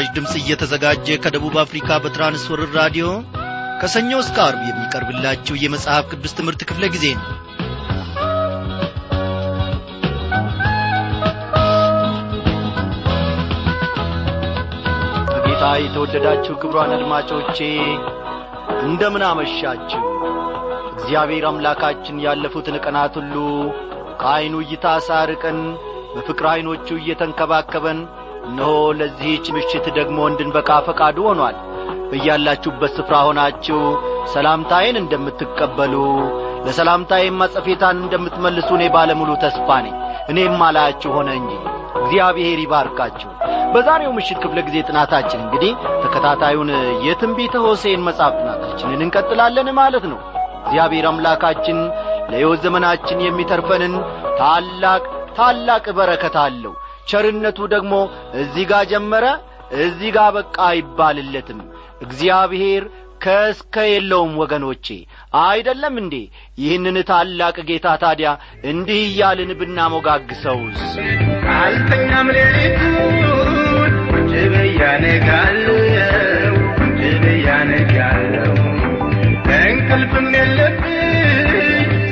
ይህ ምስራች ድምፅ እየተዘጋጀ ከደቡብ አፍሪካ በትራንስወርር ራዲዮ ከሰኞ እስከ አርብ የሚቀርብላችሁ የመጽሐፍ ቅዱስ ትምህርት ክፍለ ጊዜ ነው። በጌታ የተወደዳችሁ ክብሯን አድማጮቼ እንደምን አመሻችሁ? እግዚአብሔር አምላካችን ያለፉትን ቀናት ሁሉ ከዐይኑ እይታ ሳርቀን በፍቅር ዐይኖቹ እየተንከባከበን እነሆ ለዚህች ምሽት ደግሞ እንድንበቃ ፈቃዱ ሆኗል። በያላችሁበት ስፍራ ሆናችሁ ሰላምታዬን እንደምትቀበሉ ለሰላምታዬም ማጸፌታን እንደምትመልሱ እኔ ባለሙሉ ተስፋ ነኝ። እኔም አላያችሁ ሆነ እንጂ እግዚአብሔር ይባርካችሁ። በዛሬው ምሽት ክፍለ ጊዜ ጥናታችን እንግዲህ ተከታታዩን የትንቢተ ሆሴን መጽሐፍ ጥናታችንን እንቀጥላለን ማለት ነው። እግዚአብሔር አምላካችን ለሕይወት ዘመናችን የሚተርፈንን ታላቅ ታላቅ በረከት አለው ቸርነቱ ደግሞ እዚህ ጋር ጀመረ እዚህ ጋር በቃ አይባልለትም። እግዚአብሔር ከእስከ የለውም ወገኖቼ። አይደለም እንዴ? ይህንን ታላቅ ጌታ ታዲያ እንዲህ እያልን ብናሞጋግሰውስ አልተኛም ሌሊቱን ጅብ እያነጋለው ጅብ እያነጋለው እንቅልፍም የለብኝ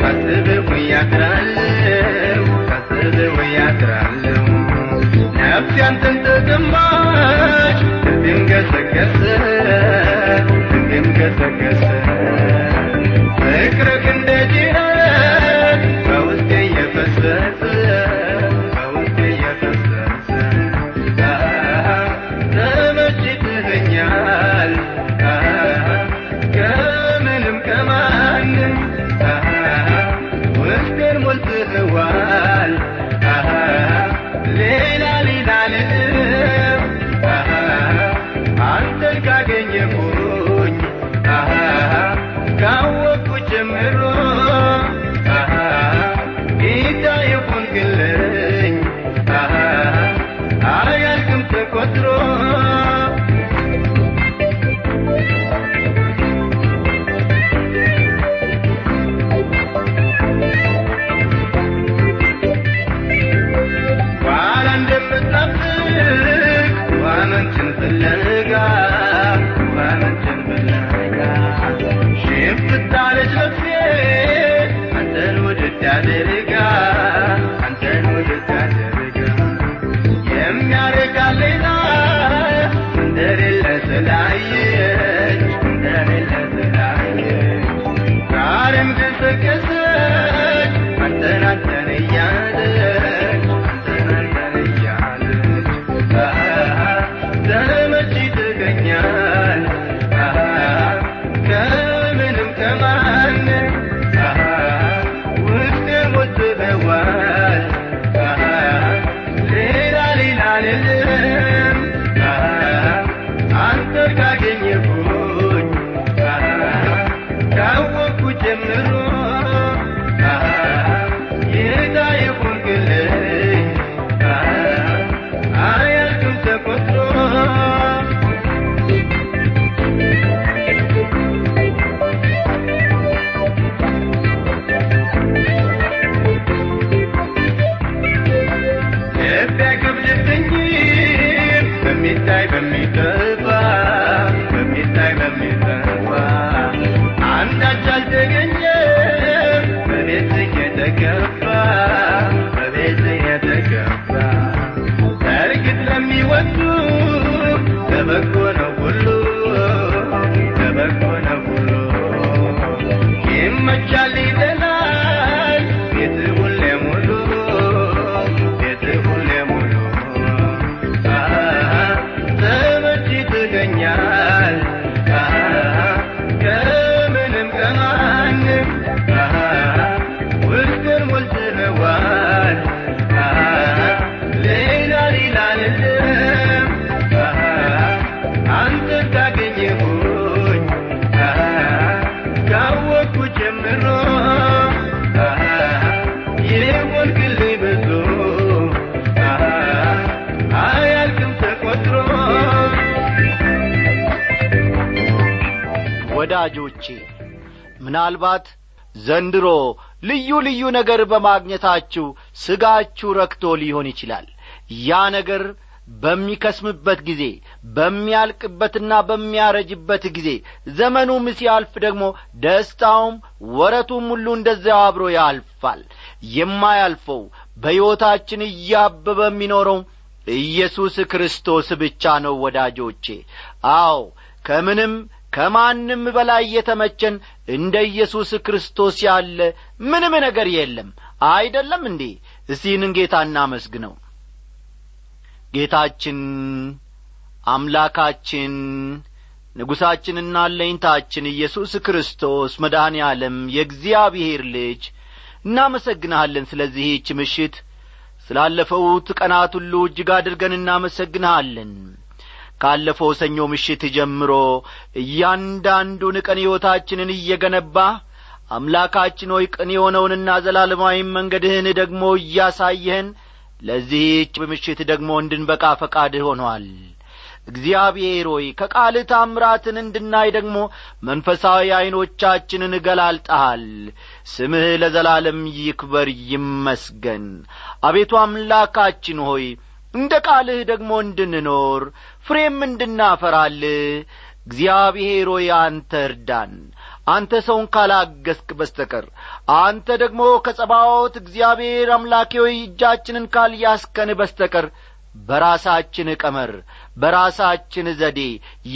ሳስብ ውያድራለው ሳስብ ያንተን ተሰማች ልቤም ገሰገሰ ምናልባት ዘንድሮ ልዩ ልዩ ነገር በማግኘታችሁ ሥጋችሁ ረክቶ ሊሆን ይችላል። ያ ነገር በሚከስምበት ጊዜ በሚያልቅበትና በሚያረጅበት ጊዜ ዘመኑም ሲያልፍ ደግሞ ደስታውም ወረቱም ሁሉ እንደዚያው አብሮ ያልፋል። የማያልፈው በሕይወታችን እያበበ የሚኖረው ኢየሱስ ክርስቶስ ብቻ ነው ወዳጆቼ። አዎ ከምንም ከማንም በላይ የተመቸን እንደ ኢየሱስ ክርስቶስ ያለ ምንም ነገር የለም። አይደለም እንዴ? እስቲህንን ጌታ እናመስግነው። ጌታችን አምላካችን ንጉሣችንና አለኝታችን ኢየሱስ ክርስቶስ መድኃኔ ዓለም የእግዚአብሔር ልጅ እናመሰግንሃለን ስለዚህች ምሽት ስላለፈውት ቀናት ሁሉ እጅግ አድርገን እናመሰግንሃለን ካለፈው ሰኞ ምሽት ጀምሮ እያንዳንዱን ቀን ሕይወታችንን እየገነባ አምላካችን ሆይ ቅን የሆነውንና ዘላለማዊ መንገድህን ደግሞ እያሳየህን ለዚህች በምሽት ደግሞ እንድንበቃ ፈቃድህ ሆኗል። እግዚአብሔር ሆይ ከቃልህ ታምራትን እንድናይ ደግሞ መንፈሳዊ ዐይኖቻችንን እገላልጠሃል ስምህ ለዘላለም ይክበር ይመስገን። አቤቱ አምላካችን ሆይ እንደ ቃልህ ደግሞ እንድንኖር ፍሬም እንድናፈራልህ እግዚአብሔር ሆይ አንተ እርዳን። አንተ ሰውን ካላገስክ በስተቀር። አንተ ደግሞ ከጸባዖት እግዚአብሔር አምላኬ ሆይ እጃችንን ካልያስከን በስተቀር በራሳችን ቀመር በራሳችን ዘዴ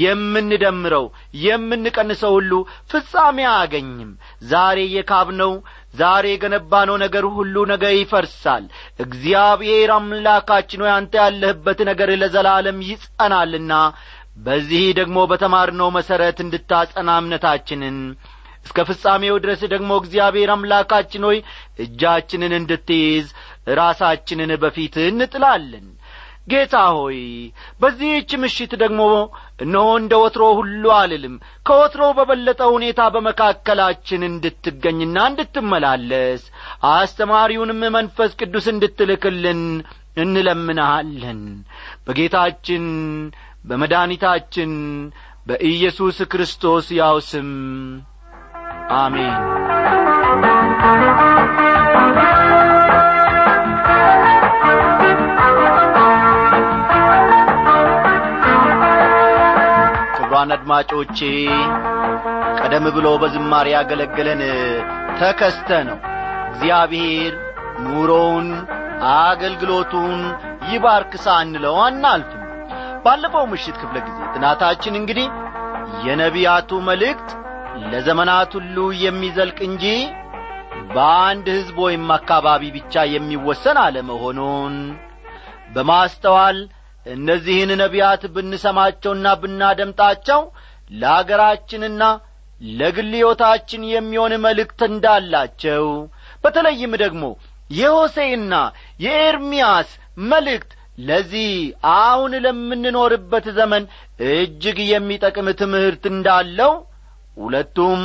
የምንደምረው የምንቀንሰው ሁሉ ፍጻሜ አያገኝም። ዛሬ የካብነው ዛሬ የገነባነው ነገር ሁሉ ነገ ይፈርሳል። እግዚአብሔር አምላካችን ሆይ አንተ ያለህበት ነገር ለዘላለም ይጸናልና በዚህ ደግሞ በተማርነው መሠረት እንድታጸና እምነታችንን እስከ ፍጻሜው ድረስ ደግሞ እግዚአብሔር አምላካችን ሆይ እጃችንን እንድትይዝ ራሳችንን በፊት እንጥላለን ጌታ ሆይ በዚህች ምሽት ደግሞ እነሆ እንደ ወትሮ ሁሉ አልልም። ከወትሮ በበለጠ ሁኔታ በመካከላችን እንድትገኝና እንድትመላለስ አስተማሪውንም መንፈስ ቅዱስ እንድትልክልን እንለምንሃለን። በጌታችን በመድኃኒታችን በኢየሱስ ክርስቶስ ያው ስም አሜን ክቡራን አድማጮቼ ቀደም ብሎ በዝማሬ ያገለገለን ተከስተ ነው። እግዚአብሔር ኑሮውን አገልግሎቱን ይባርክ ሳንለው አናልፍም። ባለፈው ምሽት ክፍለ ጊዜ ጥናታችን እንግዲህ የነቢያቱ መልእክት ለዘመናት ሁሉ የሚዘልቅ እንጂ በአንድ ሕዝብ ወይም አካባቢ ብቻ የሚወሰን አለመሆኑን በማስተዋል እነዚህን ነቢያት ብንሰማቸውና ብናደምጣቸው ለአገራችንና ለግል ሕይወታችን የሚሆን መልእክት እንዳላቸው በተለይም ደግሞ የሆሴይና የኤርምያስ መልእክት ለዚህ አሁን ለምንኖርበት ዘመን እጅግ የሚጠቅም ትምህርት እንዳለው ሁለቱም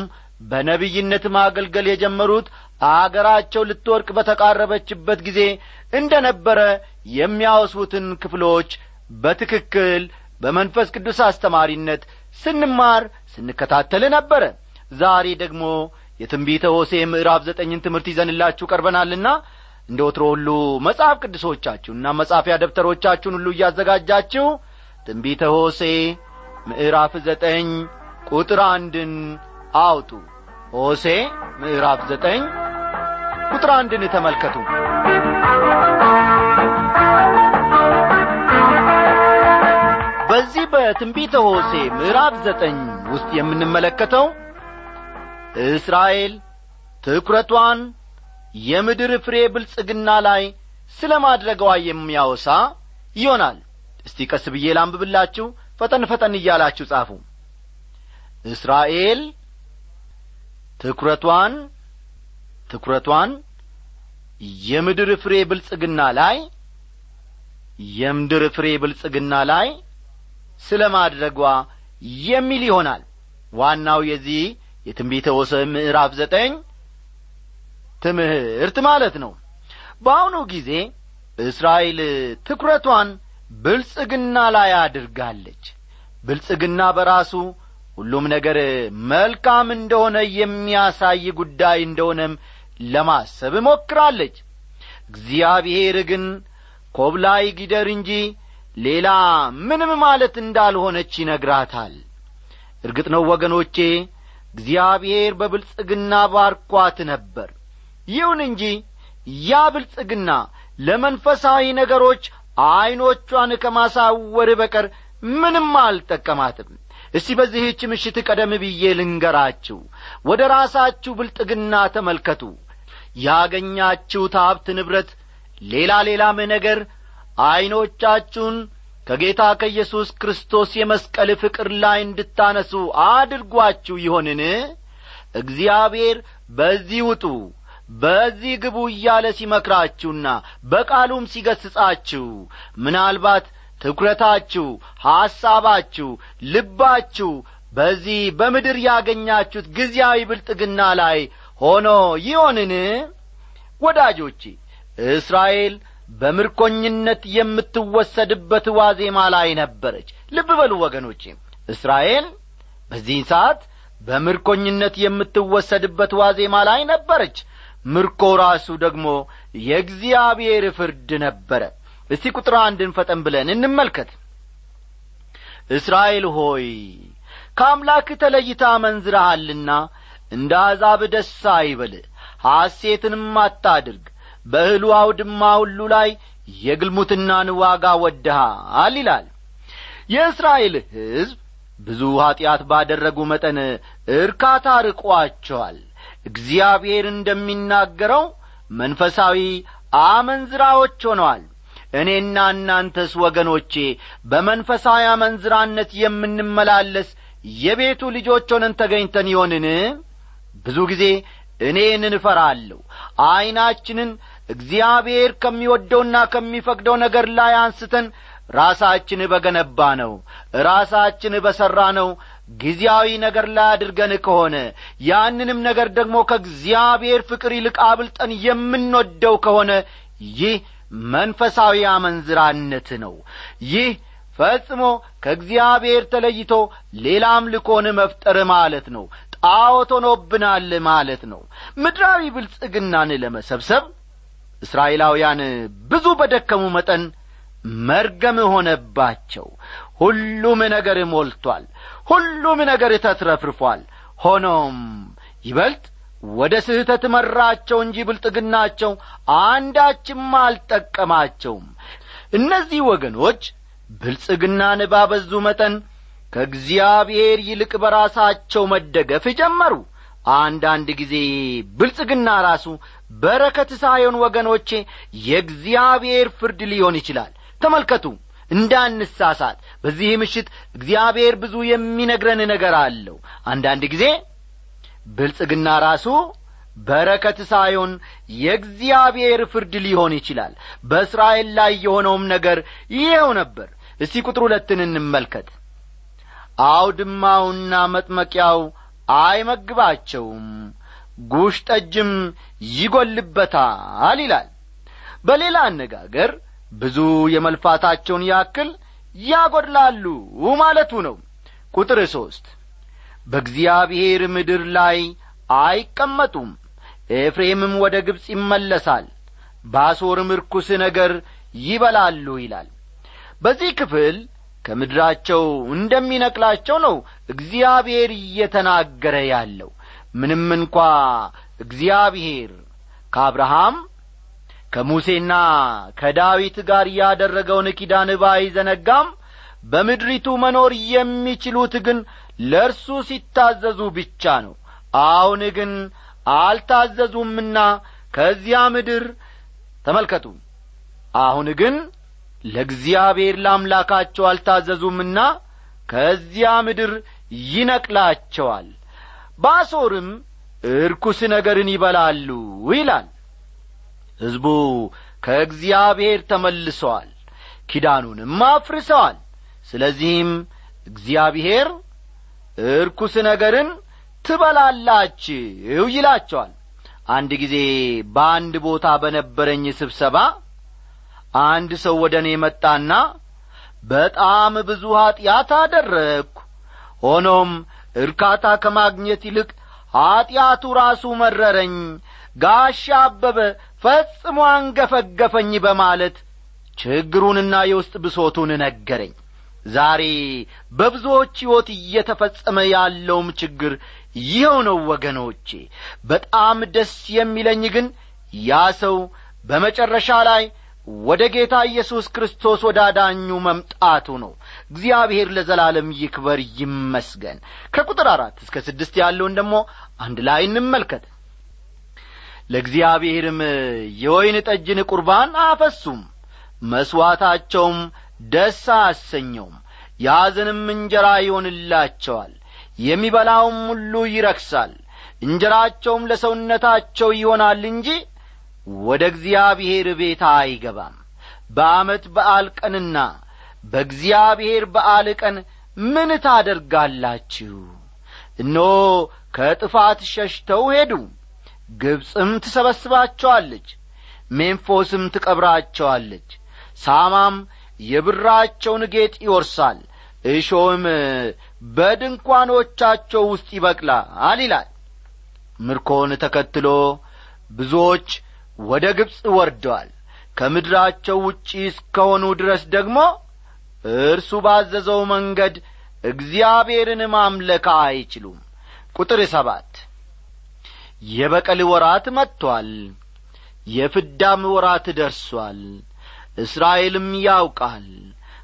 በነቢይነት ማገልገል የጀመሩት አገራቸው ልትወርቅ በተቃረበችበት ጊዜ እንደ ነበረ የሚያወሱትን ክፍሎች በትክክል በመንፈስ ቅዱስ አስተማሪነት ስንማር ስንከታተል ነበረ። ዛሬ ደግሞ የትንቢተ ሆሴ ምዕራፍ ዘጠኝን ትምህርት ይዘንላችሁ ቀርበናልና እንደ ወትሮ ሁሉ መጽሐፍ ቅዱሶቻችሁና መጻፊያ ደብተሮቻችሁን ሁሉ እያዘጋጃችሁ ትንቢተ ሆሴ ምዕራፍ ዘጠኝ ቁጥር አንድን አውጡ። ሆሴ ምዕራፍ ዘጠኝ ቁጥር አንድን ተመልከቱ በዚህ በትንቢተ ሆሴ ምዕራፍ ዘጠኝ ውስጥ የምንመለከተው እስራኤል ትኩረቷን የምድር ፍሬ ብልጽግና ላይ ስለ ማድረገዋ የሚያወሳ ይሆናል። እስቲ ቀስ ብዬ ላንብብላችሁ ፈጠን ፈጠን እያላችሁ ጻፉ። እስራኤል ትኩረቷን ትኩረቷን የምድር ፍሬ ብልጽግና ላይ የምድር ፍሬ ብልጽግና ላይ ስለ ማድረጓ የሚል ይሆናል። ዋናው የዚህ የትንቢተ ወሰብ ምዕራፍ ዘጠኝ ትምህርት ማለት ነው። በአሁኑ ጊዜ እስራኤል ትኩረቷን ብልጽግና ላይ አድርጋለች። ብልጽግና በራሱ ሁሉም ነገር መልካም እንደሆነ የሚያሳይ ጉዳይ እንደሆነም ለማሰብ ሞክራለች። እግዚአብሔር ግን ኮብላይ ጊደር እንጂ ሌላ ምንም ማለት እንዳልሆነች ይነግራታል። እርግጥ ነው ወገኖቼ እግዚአብሔር በብልጽግና ባርኳት ነበር። ይሁን እንጂ ያ ብልጽግና ለመንፈሳዊ ነገሮች ዐይኖቿን ከማሳወር በቀር ምንም አልጠቀማትም። እስቲ በዚህች ምሽት ቀደም ብዬ ልንገራችሁ። ወደ ራሳችሁ ብልጥግና ተመልከቱ። ያገኛችሁት ሀብት ንብረት ሌላ ሌላም ነገር ዐይኖቻችሁን ከጌታ ከኢየሱስ ክርስቶስ የመስቀል ፍቅር ላይ እንድታነሱ አድርጓችሁ ይሆንን? እግዚአብሔር በዚህ ውጡ በዚህ ግቡ እያለ ሲመክራችሁና በቃሉም ሲገስጻችሁ ምናልባት ትኩረታችሁ ሐሳባችሁ ልባችሁ በዚህ በምድር ያገኛችሁት ጊዜያዊ ብልጥግና ላይ ሆኖ ይሆንን? ወዳጆቼ እስራኤል በምርኮኝነት የምትወሰድበት ዋዜማ ላይ ነበረች። ልብ በሉ ወገኖቼ እስራኤል በዚህን ሰዓት በምርኮኝነት የምትወሰድበት ዋዜማ ላይ ነበረች። ምርኮ ራሱ ደግሞ የእግዚአብሔር ፍርድ ነበረ። እስቲ ቁጥር አንድን ፈጠን ብለን እንመልከት። እስራኤል ሆይ ከአምላክ ተለይታ መንዝረሃልና እንደ አሕዛብ ደስ አይበል ሐሴትንም አታድርግ በእህሉ አውድማ ሁሉ ላይ የግልሙትናን ዋጋ ወድሃል ይላል። የእስራኤል ሕዝብ ብዙ ኀጢአት ባደረጉ መጠን እርካታ ርቋቸዋል። እግዚአብሔር እንደሚናገረው መንፈሳዊ አመንዝራዎች ሆነዋል። እኔና እናንተስ ወገኖቼ በመንፈሳዊ አመንዝራነት የምንመላለስ የቤቱ ልጆች ሆነን ተገኝተን ይሆንን? ብዙ ጊዜ እኔን እንፈራለሁ ዐይናችንን እግዚአብሔር ከሚወደውና ከሚፈቅደው ነገር ላይ አንስተን ራሳችን በገነባ ነው ራሳችን በሠራ ነው። ጊዜያዊ ነገር ላይ አድርገን ከሆነ ያንንም ነገር ደግሞ ከእግዚአብሔር ፍቅር ይልቅ አብልጠን የምንወደው ከሆነ ይህ መንፈሳዊ አመንዝራነት ነው። ይህ ፈጽሞ ከእግዚአብሔር ተለይቶ ሌላ አምልኮን መፍጠር ማለት ነው። ጣዖት ሆኖብናል ማለት ነው። ምድራዊ ብልጽግናን ለመሰብሰብ እስራኤላውያን ብዙ በደከሙ መጠን መርገም ሆነባቸው። ሁሉም ነገር ሞልቷል። ሁሉም ነገር ተትረፍርፏል። ሆኖም ይበልጥ ወደ ስህተት መራቸው እንጂ ብልጥግናቸው አንዳችም አልጠቀማቸውም። እነዚህ ወገኖች ብልጽግናን ባበዙ መጠን ከእግዚአብሔር ይልቅ በራሳቸው መደገፍ ጀመሩ። አንዳንድ ጊዜ ብልጽግና ራሱ በረከት ሳይሆን ወገኖቼ የእግዚአብሔር ፍርድ ሊሆን ይችላል። ተመልከቱ እንዳንሳሳት። በዚህ ምሽት እግዚአብሔር ብዙ የሚነግረን ነገር አለው። አንዳንድ ጊዜ ብልጽግና ራሱ በረከት ሳይሆን የእግዚአብሔር ፍርድ ሊሆን ይችላል። በእስራኤል ላይ የሆነውም ነገር ይኸው ነበር። እስቲ ቁጥር ሁለትን እንመልከት። አውድማውና መጥመቂያው አይመግባቸውም ጉሽ ጠጅም ይጐልበታል ይላል። በሌላ አነጋገር ብዙ የመልፋታቸውን ያክል ያጐድላሉ ማለቱ ነው። ቁጥር ሦስት በእግዚአብሔር ምድር ላይ አይቀመጡም። ኤፍሬምም ወደ ግብፅ ይመለሳል። ባሶርም ርኩስ ነገር ይበላሉ ይላል። በዚህ ክፍል ከምድራቸው እንደሚነቅላቸው ነው እግዚአብሔር እየተናገረ ያለው ምንም እንኳ እግዚአብሔር ከአብርሃም ከሙሴና ከዳዊት ጋር ያደረገውን ኪዳን ባይዘነጋም በምድሪቱ መኖር የሚችሉት ግን ለእርሱ ሲታዘዙ ብቻ ነው። አሁን ግን አልታዘዙምና ከዚያ ምድር ተመልከቱ። አሁን ግን ለእግዚአብሔር ለአምላካቸው አልታዘዙምና ከዚያ ምድር ይነቅላቸዋል ባሶርም እርኩስ ነገርን ይበላሉ ይላል። ሕዝቡ ከእግዚአብሔር ተመልሰዋል ኪዳኑንም አፍርሰዋል። ስለዚህም እግዚአብሔር እርኩስ ነገርን ትበላላችሁ ይላቸዋል። አንድ ጊዜ በአንድ ቦታ በነበረኝ ስብሰባ አንድ ሰው ወደ እኔ መጣና በጣም ብዙ ኀጢአት አደረግሁ። ሆኖም እርካታ ከማግኘት ይልቅ ኀጢአቱ ራሱ መረረኝ ጋሻ አበበ ፈጽሞ አንገፈገፈኝ በማለት ችግሩንና የውስጥ ብሶቱን ነገረኝ። ዛሬ በብዙዎች ሕይወት እየተፈጸመ ያለውም ችግር ይኸው ነው ወገኖቼ። በጣም ደስ የሚለኝ ግን ያ ሰው በመጨረሻ ላይ ወደ ጌታ ኢየሱስ ክርስቶስ ወደ አዳኙ መምጣቱ ነው እግዚአብሔር ለዘላለም ይክበር ይመስገን። ከቁጥር አራት እስከ ስድስት ያለውን ደግሞ አንድ ላይ እንመልከት። ለእግዚአብሔርም የወይን ጠጅን ቁርባን አፈሱም መሥዋዕታቸውም ደስ አያሰኘውም ያዘንም እንጀራ ይሆንላቸዋል የሚበላውም ሁሉ ይረክሳል። እንጀራቸውም ለሰውነታቸው ይሆናል እንጂ ወደ እግዚአብሔር ቤት አይገባም። በዓመት በዓል ቀንና በእግዚአብሔር በዓል ቀን ምን ታደርጋላችሁ? እነሆ ከጥፋት ሸሽተው ሄዱ። ግብፅም ትሰበስባቸዋለች ሜምፎስም ትቀብራቸዋለች። ሳማም የብራቸውን ጌጥ ይወርሳል እሾህም በድንኳኖቻቸው ውስጥ ይበቅላል ይላል። ምርኮን ተከትሎ ብዙዎች ወደ ግብፅ ወርደዋል። ከምድራቸው ውጪ እስከሆኑ ድረስ ደግሞ እርሱ ባዘዘው መንገድ እግዚአብሔርን ማምለክ አይችሉም። ቁጥር ሰባት የበቀል ወራት መጥቶአል የፍዳም ወራት ደርሷል። እስራኤልም ያውቃል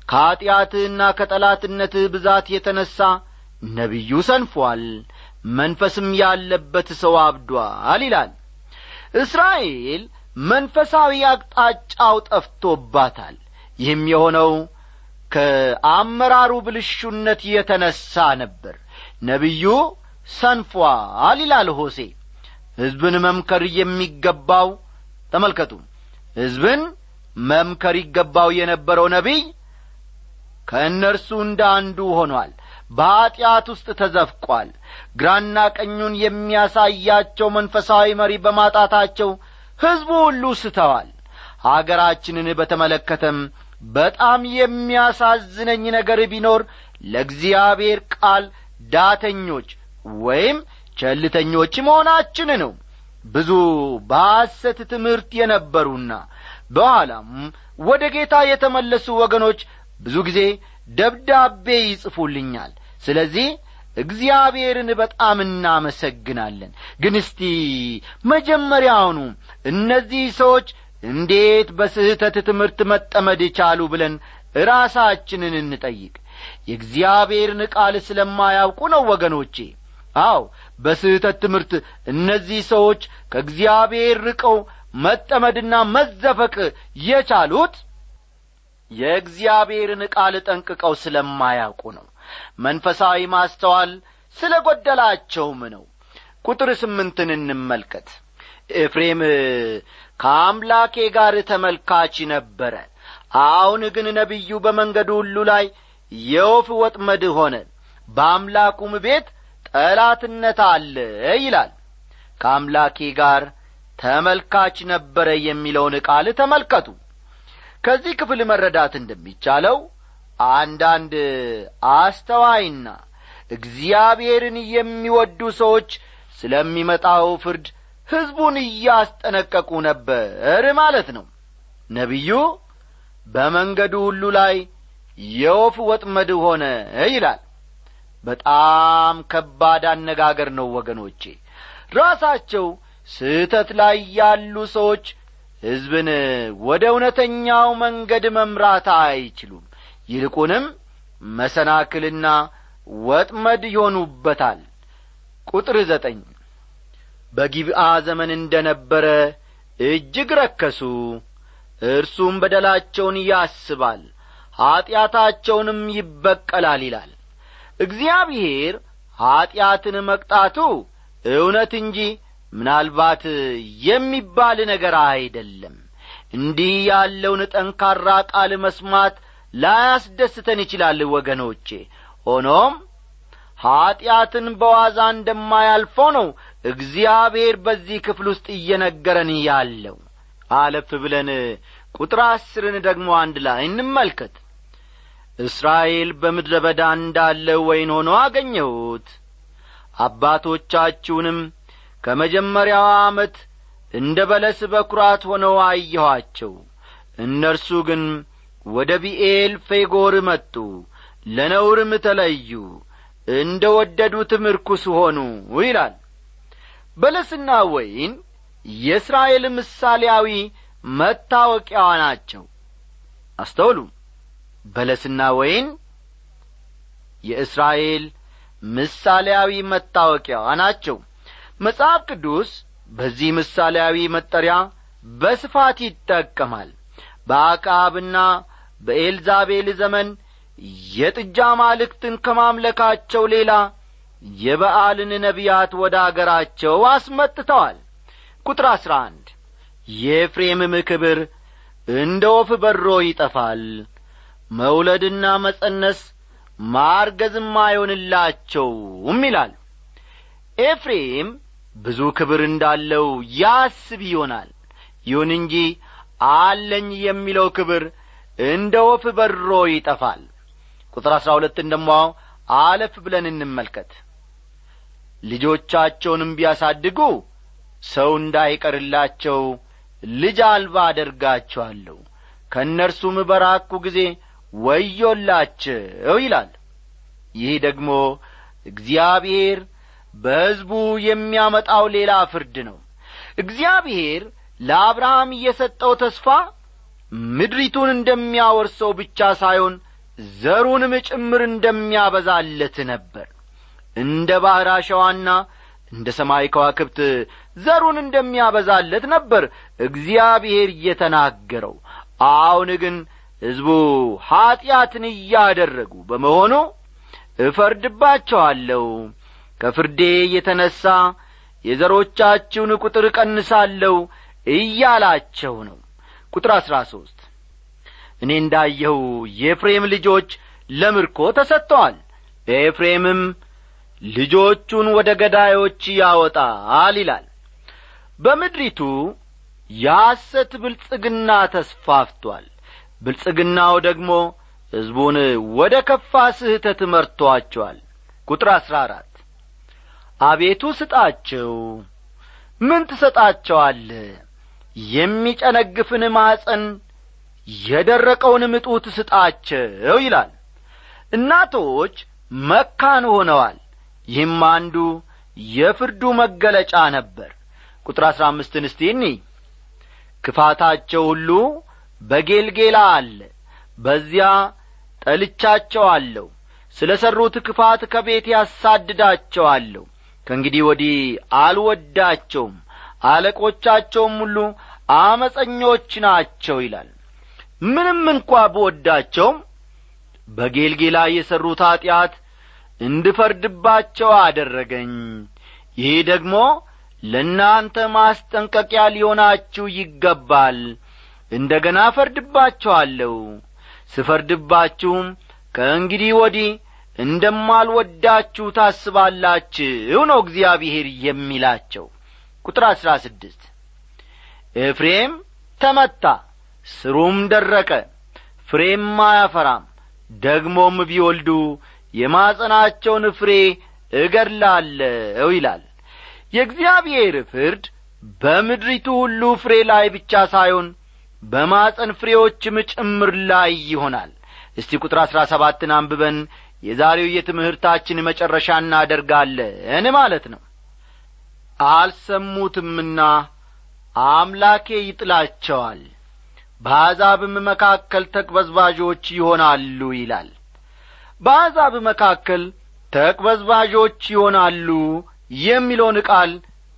ከኀጢአትህና ከጠላትነትህ ብዛት የተነሣ ነቢዩ ሰንፏል መንፈስም ያለበት ሰው አብዷል ይላል። እስራኤል መንፈሳዊ አቅጣጫው ጠፍቶባታል። ይህም የሆነው ከአመራሩ ብልሹነት የተነሣ ነበር። ነቢዩ ሰንፏል ይላል ሆሴ። ሕዝብን መምከር የሚገባው ተመልከቱ። ሕዝብን መምከር ይገባው የነበረው ነቢይ ከእነርሱ እንደ አንዱ ሆኗል። በኀጢአት ውስጥ ተዘፍቋል። ግራና ቀኙን የሚያሳያቸው መንፈሳዊ መሪ በማጣታቸው ሕዝቡ ሁሉ ስተዋል። አገራችንን በተመለከተም በጣም የሚያሳዝነኝ ነገር ቢኖር ለእግዚአብሔር ቃል ዳተኞች ወይም ቸልተኞች መሆናችን ነው። ብዙ በሐሰት ትምህርት የነበሩና በኋላም ወደ ጌታ የተመለሱ ወገኖች ብዙ ጊዜ ደብዳቤ ይጽፉልኛል። ስለዚህ እግዚአብሔርን በጣም እናመሰግናለን። ግን እስቲ መጀመሪያውኑ እነዚህ ሰዎች እንዴት በስህተት ትምህርት መጠመድ ቻሉ ብለን ራሳችንን እንጠይቅ? የእግዚአብሔርን ቃል ስለማያውቁ ነው ወገኖቼ። አው በስህተት ትምህርት እነዚህ ሰዎች ከእግዚአብሔር ርቀው መጠመድና መዘፈቅ የቻሉት የእግዚአብሔርን ቃል ጠንቅቀው ስለማያውቁ ነው። መንፈሳዊ ማስተዋል ስለ ጐደላቸውም ነው። ቁጥር ስምንትን እንመልከት። ኤፍሬም ከአምላኬ ጋር ተመልካች ነበረ። አሁን ግን ነቢዩ በመንገዱ ሁሉ ላይ የወፍ ወጥመድ ሆነ። በአምላኩም ቤት ጠላትነት አለ ይላል። ከአምላኬ ጋር ተመልካች ነበረ የሚለውን ቃል ተመልከቱ። ከዚህ ክፍል መረዳት እንደሚቻለው አንዳንድ አስተዋይና እግዚአብሔርን የሚወዱ ሰዎች ስለሚመጣው ፍርድ ሕዝቡን እያስጠነቀቁ ነበር ማለት ነው። ነቢዩ በመንገዱ ሁሉ ላይ የወፍ ወጥመድ ሆነ ይላል። በጣም ከባድ አነጋገር ነው ወገኖቼ። ራሳቸው ስህተት ላይ ያሉ ሰዎች ሕዝብን ወደ እውነተኛው መንገድ መምራት አይችሉም። ይልቁንም መሰናክልና ወጥመድ ይሆኑበታል። ቁጥር ዘጠኝ በጊብአ ዘመን እንደ ነበረ እጅግ ረከሱ። እርሱም በደላቸውን ያስባል ኀጢአታቸውንም ይበቀላል ይላል። እግዚአብሔር ኀጢአትን መቅጣቱ እውነት እንጂ ምናልባት የሚባል ነገር አይደለም። እንዲህ ያለውን ጠንካራ ቃል መስማት ላያስደስተን ይችላል ወገኖቼ። ሆኖም ኀጢአትን በዋዛ እንደማያልፈው ነው እግዚአብሔር በዚህ ክፍል ውስጥ እየነገረን ያለው። አለፍ ብለን ቁጥር አስርን ደግሞ አንድ ላይ እንመልከት። እስራኤል በምድረ በዳ እንዳለ ወይን ሆኖ አገኘሁት። አባቶቻችሁንም ከመጀመሪያው ዓመት እንደ በለስ በኵራት ሆነው አየኋቸው። እነርሱ ግን ወደ ቢኤል ፌጎር መጡ ለነውርም ተለዩ እንደ ወደዱትም ርኩስ ሆኑ ይላል በለስና ወይን የእስራኤል ምሳሌያዊ መታወቂያዋ ናቸው። አስተውሉ። በለስና ወይን የእስራኤል ምሳሌያዊ መታወቂያዋ ናቸው። መጽሐፍ ቅዱስ በዚህ ምሳሌያዊ መጠሪያ በስፋት ይጠቀማል። በአክዓብና በኤልዛቤል ዘመን የጥጃ ማልክትን ከማምለካቸው ሌላ የበዓልን ነቢያት ወደ አገራቸው አስመጥተዋል። ቁጥር አሥራ አንድ የኤፍሬምም ክብር እንደ ወፍ በሮ ይጠፋል። መውለድና መጸነስ ማርገዝም አይሆንላቸውም ይላል። ኤፍሬም ብዙ ክብር እንዳለው ያስብ ይሆናል። ይሁን እንጂ አለኝ የሚለው ክብር እንደ ወፍ በሮ ይጠፋል። ቁጥር አሥራ ሁለትን ደሞ አለፍ ብለን እንመልከት ልጆቻቸውንም ቢያሳድጉ ሰው እንዳይቀርላቸው ልጅ አልባ አደርጋቸዋለሁ ከእነርሱም በራኩ ጊዜ ወዮላቸው ይላል። ይህ ደግሞ እግዚአብሔር በሕዝቡ የሚያመጣው ሌላ ፍርድ ነው። እግዚአብሔር ለአብርሃም የሰጠው ተስፋ ምድሪቱን እንደሚያወርሰው ብቻ ሳይሆን ዘሩንም ጭምር እንደሚያበዛለት ነበር እንደ ባሕር አሸዋና እንደ ሰማይ ከዋክብት ዘሩን እንደሚያበዛለት ነበር እግዚአብሔር እየተናገረው አሁን ግን ሕዝቡ ኀጢአትን እያደረጉ በመሆኑ እፈርድባቸዋለሁ። ከፍርዴ የተነሣ የዘሮቻችሁን ቁጥር እቀንሳለሁ እያላቸው ነው። ቁጥር አሥራ ሦስት እኔ እንዳየው የኤፍሬም ልጆች ለምርኮ ተሰጥተዋል። ኤፍሬምም ልጆቹን ወደ ገዳዮች ያወጣል ይላል። በምድሪቱ የሐሰት ብልጽግና ተስፋፍቷል። ብልጽግናው ደግሞ ሕዝቡን ወደ ከፋ ስህተት መርቶአቸዋል ቁጥር አሥራ አራት አቤቱ ስጣቸው ምን ትሰጣቸዋለ የሚጨነግፍን ማጸን የደረቀውን ምጡት ስጣቸው ይላል። እናቶች መካን ሆነዋል ይህም አንዱ የፍርዱ መገለጫ ነበር። ቁጥር አሥራ አምስትን እስቲ ክፋታቸው ሁሉ በጌልጌላ አለ በዚያ ጠልቻቸዋለሁ። ስለ ሠሩት ክፋት ከቤት ያሳድዳቸዋለሁ። ከእንግዲህ ወዲህ አልወዳቸውም አለቆቻቸውም ሁሉ አመፀኞች ናቸው ይላል። ምንም እንኳ ብወዳቸውም በጌልጌላ የሠሩት ኀጢአት እንድፈርድባቸው አደረገኝ። ይህ ደግሞ ለእናንተ ማስጠንቀቂያ ሊሆናችሁ ይገባል። እንደ ገና ፈርድባቸዋለሁ ስፈርድባችሁም ከእንግዲህ ወዲህ እንደማልወዳችሁ ታስባላችሁ ነው እግዚአብሔር የሚላቸው። ቁጥር አሥራ ስድስት ኤፍሬም ተመታ ስሩም ደረቀ ፍሬም አያፈራም ደግሞም ቢወልዱ የማጸናቸውን ፍሬ እገድላለሁ ይላል። የእግዚአብሔር ፍርድ በምድሪቱ ሁሉ ፍሬ ላይ ብቻ ሳይሆን በማጸን ፍሬዎችም ጭምር ላይ ይሆናል። እስቲ ቁጥር አሥራ ሰባትን አንብበን የዛሬው የትምህርታችን መጨረሻ እናደርጋለን ማለት ነው። አልሰሙትምና አምላኬ ይጥላቸዋል በአሕዛብም መካከል ተቅበዝባዦች ይሆናሉ ይላል በአሕዛብ መካከል ተቅበዝባዦች ይሆናሉ የሚለውን ቃል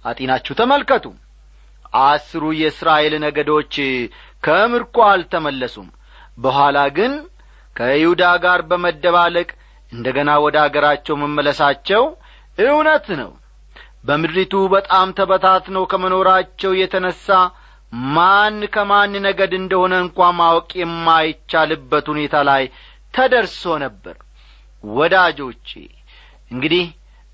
አጢናችሁ ተመልከቱ። አስሩ የእስራኤል ነገዶች ከምርኮ አልተመለሱም። በኋላ ግን ከይሁዳ ጋር በመደባለቅ እንደ ገና ወደ አገራቸው መመለሳቸው እውነት ነው። በምድሪቱ በጣም ተበታትነው ከመኖራቸው የተነሣ ማን ከማን ነገድ እንደሆነ እንኳ ማወቅ የማይቻልበት ሁኔታ ላይ ተደርሶ ነበር ወዳጆቼ እንግዲህ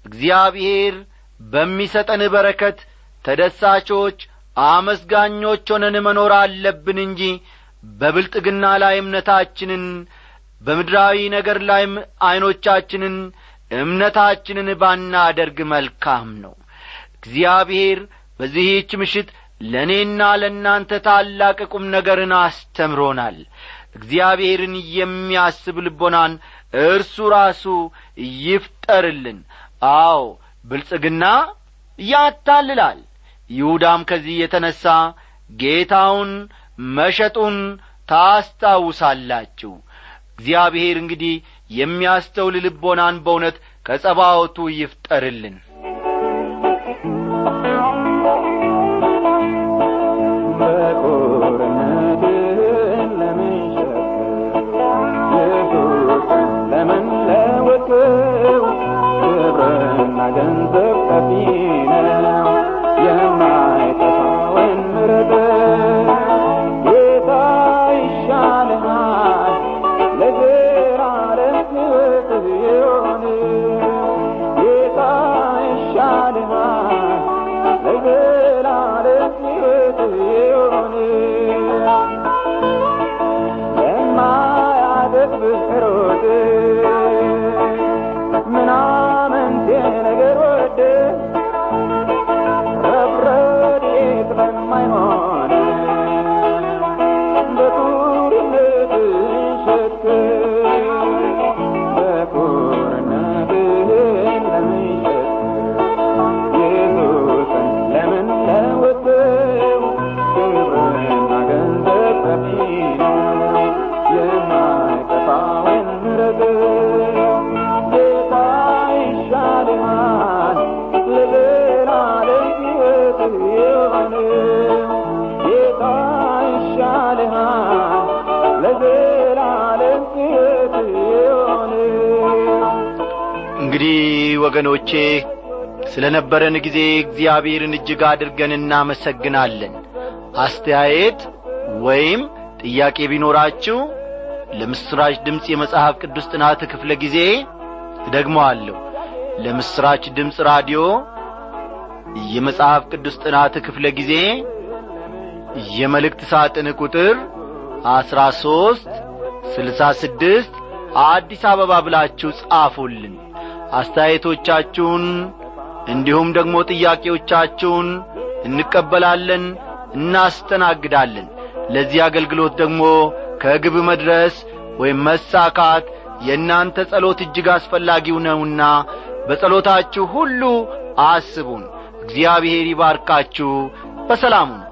እግዚአብሔር በሚሰጠን በረከት ተደሳቾች አመስጋኞች ሆነን መኖር አለብን እንጂ በብልጥግና ላይ እምነታችንን በምድራዊ ነገር ላይ ዐይኖቻችንን እምነታችንን ባናደርግ መልካም ነው። እግዚአብሔር በዚህች ምሽት ለእኔና ለእናንተ ታላቅ ቁም ነገርን አስተምሮናል። እግዚአብሔርን የሚያስብ ልቦናን እርሱ ራሱ ይፍጠርልን። አዎ ብልጽግና ያታልላል። ይሁዳም ከዚህ የተነሣ ጌታውን መሸጡን ታስታውሳላችሁ። እግዚአብሔር እንግዲህ የሚያስተውል ልቦናን በእውነት ከጸባወቱ ይፍጠርልን ስለ ነበረን ጊዜ እግዚአብሔርን እጅግ አድርገን እናመሰግናለን። አስተያየት ወይም ጥያቄ ቢኖራችሁ ለምስራች ድምፅ የመጽሐፍ ቅዱስ ጥናት ክፍለ ጊዜ እደግመዋለሁ። ለምስራች ድምፅ ራዲዮ የመጽሐፍ ቅዱስ ጥናት ክፍለ ጊዜ የመልእክት ሳጥን ቁጥር አስራ ሦስት ስልሳ ስድስት አዲስ አበባ ብላችሁ ጻፉልን። አስተያየቶቻችሁን እንዲሁም ደግሞ ጥያቄዎቻችሁን እንቀበላለን እናስተናግዳለን። ለዚህ አገልግሎት ደግሞ ከግብ መድረስ ወይም መሳካት የእናንተ ጸሎት እጅግ አስፈላጊው ነውና በጸሎታችሁ ሁሉ አስቡን። እግዚአብሔር ይባርካችሁ። በሰላሙ ነው